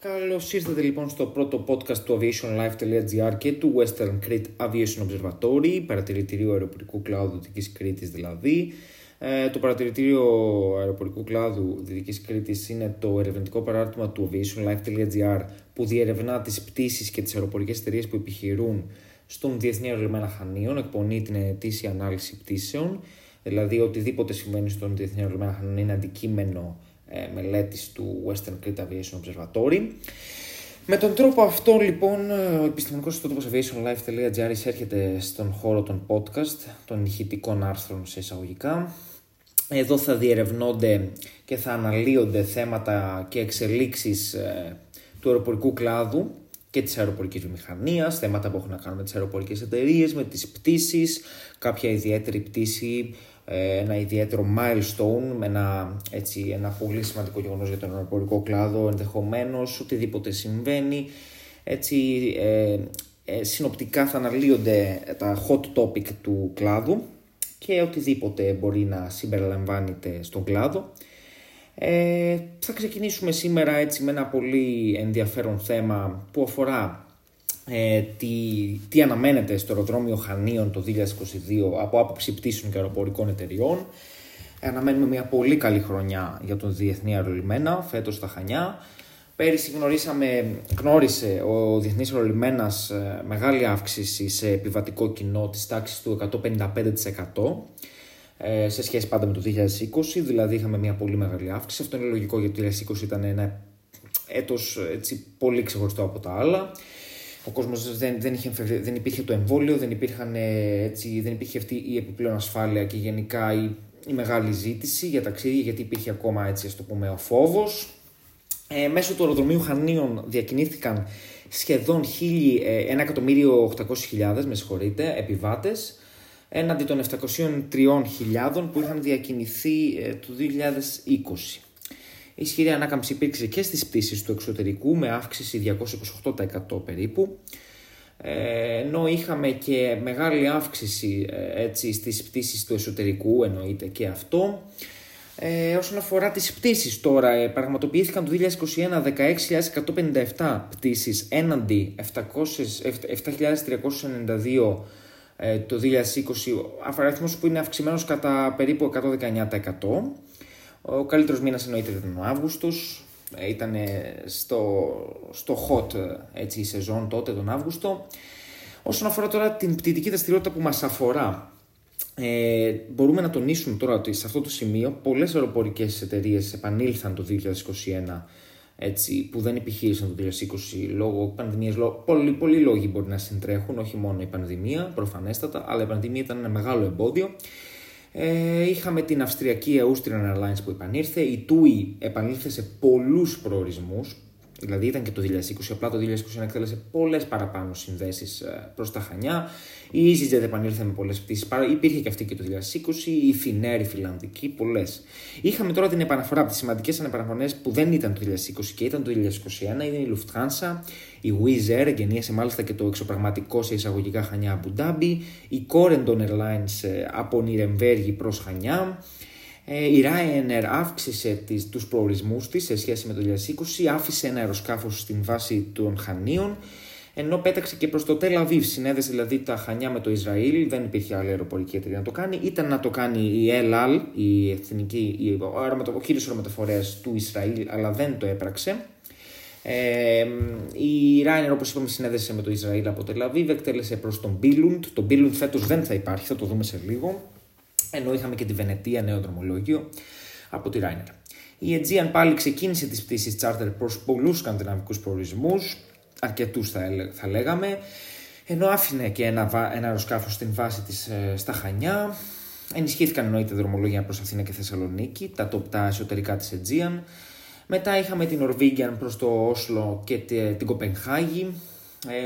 Καλώς ήρθατε λοιπόν στο πρώτο podcast του aviationlife.gr και του Western Crete Aviation Observatory, παρατηρητήριο αεροπορικού κλάδου Δυτικής Κρήτης δηλαδή. Ε, το παρατηρητήριο αεροπορικού κλάδου Δυτικής Κρήτης είναι το ερευνητικό παράρτημα του aviationlife.gr που διερευνά τις πτήσεις και τις αεροπορικές εταιρείες που επιχειρούν στον Διεθνή Αερολιμένα Χανίων, εκπονεί την ετήσια ανάλυση πτήσεων, δηλαδή οτιδήποτε συμβαίνει στον Διεθνή Αερολιμένα Χανίων είναι αντικείμενο ε, μελέτης του Western Crete Aviation Observatory. Με τον τρόπο αυτό λοιπόν ο επιστημονικός ιστότοπος aviationlife.gr εισέρχεται στον χώρο των podcast, των ηχητικών άρθρων σε εισαγωγικά. Εδώ θα διερευνώνται και θα αναλύονται θέματα και εξελίξεις ε, του αεροπορικού κλάδου και της αεροπορικής βιομηχανίας, θέματα που έχουν να κάνουν με τις αεροπορικές εταιρείες, με τις πτήσεις, κάποια ιδιαίτερη πτήση ε, ένα ιδιαίτερο milestone, με ένα, έτσι, ένα πολύ σημαντικό γεγονός για τον αεροπορικό κλάδο, ενδεχομένως οτιδήποτε συμβαίνει. Έτσι, ε, ε, συνοπτικά θα αναλύονται τα hot topic του κλάδου και οτιδήποτε μπορεί να συμπεριλαμβάνεται στον κλάδο. Ε, θα ξεκινήσουμε σήμερα έτσι με ένα πολύ ενδιαφέρον θέμα που αφορά ε, τι, τι αναμένεται στο αεροδρόμιο Χανίων το 2022 από άποψη πτήσεων και αεροπορικών εταιριών. Αναμένουμε μια πολύ καλή χρονιά για τον Διεθνή Αερολιμένα, φέτος στα Χανιά. Πέρυσι γνωρίσαμε, γνώρισε ο Διεθνής Αερολιμένας ε, μεγάλη αύξηση σε επιβατικό κοινό της τάξης του 155% ε, σε σχέση πάντα με το 2020, δηλαδή είχαμε μια πολύ μεγάλη αύξηση. Αυτό είναι λογικό γιατί το 2020 ήταν ένα έτος έτσι, πολύ ξεχωριστό από τα άλλα ο κόσμος δεν, δεν, είχε, δεν υπήρχε το εμβόλιο, δεν, υπήρχαν, ε, έτσι, δεν υπήρχε αυτή η επιπλέον ασφάλεια και γενικά η, η μεγάλη ζήτηση για ταξίδια, γιατί υπήρχε ακόμα έτσι, ας το πούμε, ο φόβος. Ε, μέσω του αεροδρομίου Χανίων διακινήθηκαν σχεδόν 1.800.000 με συγχωρείτε, επιβάτες έναντι των 703.000 που είχαν διακινηθεί ε, το 2020. Η ισχυρή ανάκαμψη υπήρξε και στις πτήσεις του εξωτερικού με αύξηση 228% περίπου ε, ενώ είχαμε και μεγάλη αύξηση ε, έτσι, στις πτήσεις του εσωτερικού εννοείται και αυτό ε, όσον αφορά τις πτήσεις τώρα, ε, πραγματοποιήθηκαν το 2021 16.157 πτήσεις έναντι 7.392 ε, το 2020, αριθμός που είναι αυξημένος κατά περίπου 119%. Ο καλύτερος μήνας εννοείται ήταν ο Αύγουστος, ε, ήταν στο, στο hot ε, έτσι, η σεζόν τότε τον Αύγουστο. Όσον αφορά τώρα την πτυτική δραστηριότητα που μας αφορά, ε, μπορούμε να τονίσουμε τώρα ότι σε αυτό το σημείο πολλές αεροπορικές εταιρείες επανήλθαν το 2021 έτσι, που δεν επιχείρησαν το 2020 λόγω πανδημίας. Λόγω, πολλοί, πολλοί λόγοι μπορεί να συντρέχουν, όχι μόνο η πανδημία, προφανέστατα, αλλά η πανδημία ήταν ένα μεγάλο εμπόδιο. Ε, είχαμε την Αυστριακή Austrian Airlines που επανήλθε, η TUI επανήλθε σε πολλούς προορισμούς, δηλαδή ήταν και το 2020, απλά το 2021 εκτέλεσε πολλές παραπάνω συνδέσεις ε, προς τα Χανιά, η EasyJet επανήλθε με πολλές πτήσεις, υπήρχε και αυτή και το 2020, η Finnair, η Φιλανδική, πολλές. Είχαμε τώρα την επαναφορά από τις σημαντικές ανεπαναφορές που δεν ήταν το 2020 και ήταν το 2021, είναι η Lufthansa, η Wizz Air εγγενίασε μάλιστα και το εξωπραγματικό σε εισαγωγικά Χανιά Αμπου Dhabi, η Corendon Airlines ε, από Νιρεμβέργη προς Χανιά, ε, η Ryanair αύξησε τις, τους προορισμούς της σε σχέση με το 2020, άφησε ένα αεροσκάφος στην βάση των Χανίων, ενώ πέταξε και προς το Τελαβίβ. Συνέδεσε δηλαδή τα Χανιά με το Ισραήλ, δεν υπήρχε άλλη αεροπορική εταιρεία να το κάνει. Ήταν να το κάνει η ΕΛΑΛ, η εθνική, η, ο, ο κύριος αερομεταφορέας του Ισραήλ, αλλά δεν το έπραξε. Ε, η Ryanair, όπως είπαμε, συνέδεσε με το Ισραήλ από το Τελαβίβ, εκτέλεσε προς τον Μπίλουντ. Το Μπίλουντ φέτος δεν θα υπάρχει, θα το δούμε σε λίγο. Ενώ είχαμε και τη Βενετία, νέο δρομολόγιο από τη Ryanair. Η Aegean πάλι ξεκίνησε τις πτήσεις charter προς πολλούς σκανδιναβικούς προορισμούς, αρκετούς θα, θα λέγαμε, ενώ άφηνε και ένα, ένα αεροσκάφος στην βάση της ε, στα Χανιά. Ενισχύθηκαν εννοείται δρομολόγια προς Αθήνα και Θεσσαλονίκη, τα τοπτά εσωτερικά της Aegean. Μετά είχαμε την Norwegian προς το Όσλο και την Κοπενχάγη.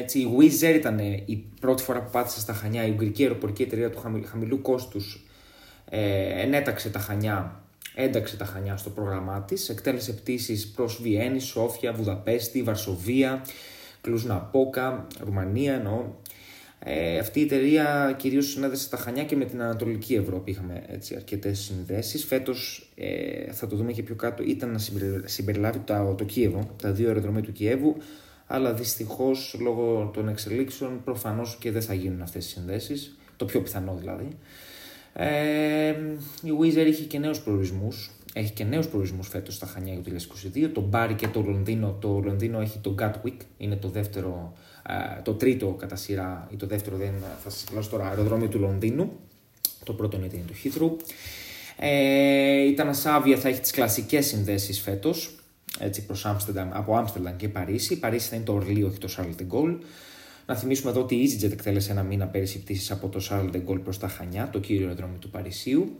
Έτσι, η Wizz Air ήταν η πρώτη φορά που πάτησε στα Χανιά, η Ουγγρική αεροπορική εταιρεία του χαμηλού κόστους ε, ενέταξε τα Χανιά, ένταξε τα Χανιά στο πρόγραμμά της, εκτέλεσε πτήσεις προς Βιέννη, Σόφια, Βουδαπέστη, Βαρσοβία, Κλούσνα Πόκα, Ρουμανία εννοώ. Ε, αυτή η εταιρεία κυρίως συνέδεσε τα Χανιά και με την Ανατολική Ευρώπη είχαμε έτσι, αρκετές συνδέσεις. Φέτος, ε, θα το δούμε και πιο κάτω, ήταν να συμπεριλάβει το, το Κίεβο, τα δύο αεροδρομία του Κιέβου, αλλά δυστυχώς λόγω των εξελίξεων προφανώς και δεν θα γίνουν αυτές οι συνδέσεις, το πιο πιθανό δηλαδή. Ε, η Wizz είχε και νέους προορισμούς, έχει και νέους προορισμούς φέτος στα Χανιά για το 2022, το Μπάρι και το Λονδίνο. Το Λονδίνο έχει το Gatwick, είναι το δεύτερο, το τρίτο κατά σειρά, ή το δεύτερο δεν θα σας λέω τώρα, αεροδρόμιο του Λονδίνου. Το πρώτο είναι το Heathrow. Ε, η Τανασάβια θα έχει τις κλασικές συνδέσεις φέτος, έτσι προς Άμστερνταμ, από Άμστερνταμ και Παρίσι. Παρίσι θα είναι το Ορλίο, όχι το Charles de Gaulle. Να θυμίσουμε εδώ ότι η EasyJet εκτέλεσε ένα μήνα πέρυσι πτήσεις από το Charles de Gaulle προς τα Χανιά, το κύριο αεροδρόμιο του Παρισίου.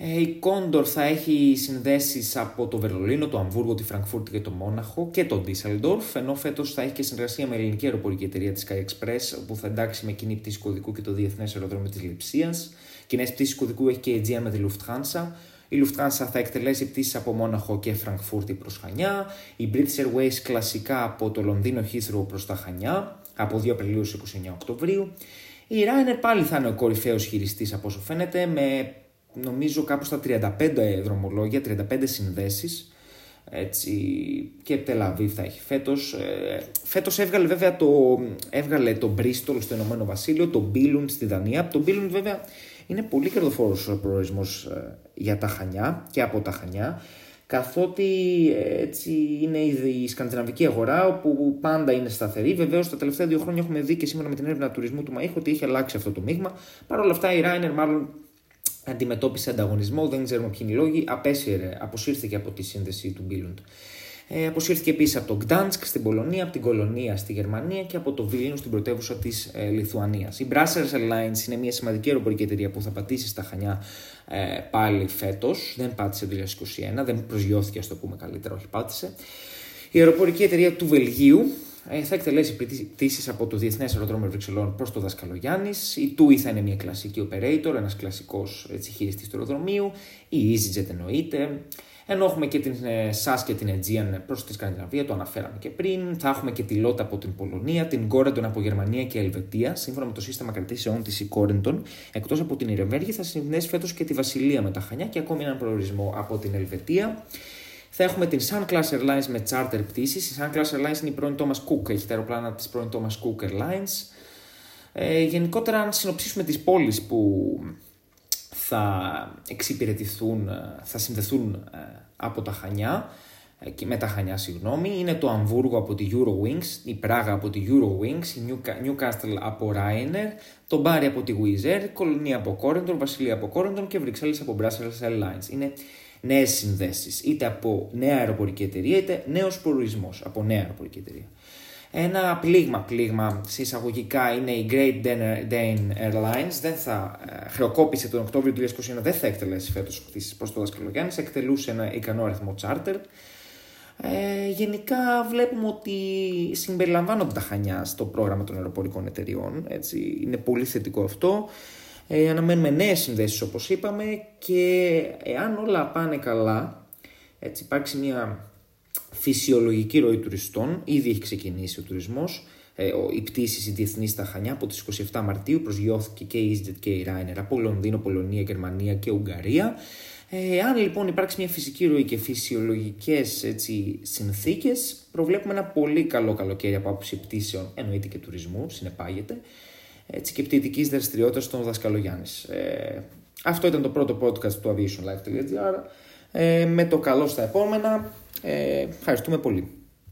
Ε, η Κόντορ θα έχει συνδέσεις από το Βερολίνο, το Αμβούργο, τη Φραγκφούρτη και το Μόναχο και το Ντίσσελντορφ, ενώ φέτος θα έχει και συνεργασία με ελληνική αεροπορική εταιρεία της Sky Express, που θα εντάξει με κοινή πτήση κωδικού και το Διεθνές Αεροδρόμιο της Λιψία. Κοινές πτήσεις κωδικού έχει και η Aegean με τη Lufthansa. Η Lufthansa θα εκτελέσει πτήσεις από Μόναχο και Φραγκφούρτη προς Χανιά. Η British Airways κλασικά από το Λονδίνο Heathrow προς τα Χανιά από 2 Απριλίου 29 Οκτωβρίου. Η Ryanair πάλι θα είναι ο κορυφαίος χειριστής από όσο φαίνεται με νομίζω κάπου στα 35 δρομολόγια, 35 συνδέσεις έτσι, και Τελαβίβ θα έχει φέτος. Ε, φέτος έβγαλε βέβαια το, έβγαλε το Bristol στο Ηνωμένο Βασίλειο, το Billund στη Δανία. Το Billund βέβαια είναι πολύ κερδοφόρος ο προορισμός ε, για τα Χανιά και από τα Χανιά καθότι έτσι είναι η σκανδιναβική αγορά όπου πάντα είναι σταθερή. Βεβαίως τα τελευταία δύο χρόνια έχουμε δει και σήμερα με την έρευνα τουρισμού του ΜΑΗΧ ότι έχει αλλάξει αυτό το μείγμα. Παρ' όλα αυτά η Ryanair μάλλον αντιμετώπισε ανταγωνισμό, δεν ξέρουμε ποιοι είναι οι λόγοι, απέσυρε, αποσύρθηκε από τη σύνδεση του Μπίλουντ. Ε, αποσύρθηκε επίσης από το Γκτάνσκ στην Πολωνία, από την Κολονία στη Γερμανία και από το Βίλνιο στην πρωτεύουσα της ε, Λιθουανίας. Η Brussels Airlines είναι μια σημαντική αεροπορική εταιρεία που θα πατήσει στα Χανιά ε, πάλι φέτος. Δεν πάτησε το 2021, δεν προσγειώθηκε, ας το πούμε καλύτερα, όχι πάτησε. Η αεροπορική εταιρεία του Βελγίου ε, θα εκτελέσει πτήσεις από το Διεθνές Αεροδρόμιο Βρυξελών προς το Δασκαλογιάννης. Η TUI θα είναι μια κλασική operator, ένας κλασικός χειριστής του αεροδρομίου. Η EasyJet εννοείται. Ενώ έχουμε και την SAS ε, και την Aegean προς τη Σκανδιναβία, το αναφέραμε και πριν. Θα έχουμε και τη Λότα από την Πολωνία, την Corendon από Γερμανία και Ελβετία. Σύμφωνα με το σύστημα κρατήσεων της η Corendon, εκτός από την Ιρεβέργη, θα συνδέσει φέτος και τη Βασιλεία με τα Χανιά και ακόμη έναν προορισμό από την Ελβετία. Θα έχουμε την Sun Class Airlines με charter πτήσεις. Η Sun Class Airlines είναι η πρώην Thomas Cook, έχει τα αεροπλάνα της πρώην Thomas Cook Airlines. Ε, γενικότερα, αν συνοψίσουμε τις πόλεις που θα εξυπηρετηθούν, θα συνδεθούν ε, από τα Χανιά, ε, με τα Χανιά, συγγνώμη, είναι το Αμβούργο από τη Eurowings, η Πράγα από τη Eurowings, η Newcastle από Ryanair, το Μπάρι από τη Wizz Air, Κολονία από Corendon, Βασιλεία από Corendon και Βρυξέλλες από Brussels Airlines. Είναι νέες συνδέσεις, είτε από νέα αεροπορική εταιρεία, είτε νέος προορισμός από νέα αεροπορική εταιρεία. Ένα πλήγμα, πλήγμα σε εισαγωγικά είναι η Great Dane Airlines. Δεν θα ε, χρεοκόπησε τον Οκτώβριο του 2021, δεν θα εκτελέσει φέτος πτήσει προ το Δασκαλογιάννη, εκτελούσε ένα ικανό αριθμό charter. Ε, γενικά βλέπουμε ότι συμπεριλαμβάνονται τα χανιά στο πρόγραμμα των αεροπορικών εταιριών. Έτσι, είναι πολύ θετικό αυτό. Ε, αναμένουμε νέες συνδέσεις όπως είπαμε και εάν όλα πάνε καλά, έτσι υπάρξει μια φυσιολογική ροή τουριστών, ήδη έχει ξεκινήσει ο τουρισμός, ε, η πτήση η διεθνή στα Χανιά από τις 27 Μαρτίου προσγειώθηκε και η EasyJet και η Ryanair από Λονδίνο, Πολωνία, Γερμανία και Ουγγαρία. Ε, αν λοιπόν υπάρξει μια φυσική ροή και φυσιολογικές έτσι, συνθήκες, προβλέπουμε ένα πολύ καλό καλοκαίρι από άποψη πτήσεων, εννοείται και τουρισμού, συνεπάγεται έτσι, και πτυτική δραστηριότητας των Δασκαλογιάννης. Ε, αυτό ήταν το πρώτο podcast του aviationlife.gr. Ε, με το καλό στα επόμενα. Ε, ευχαριστούμε πολύ.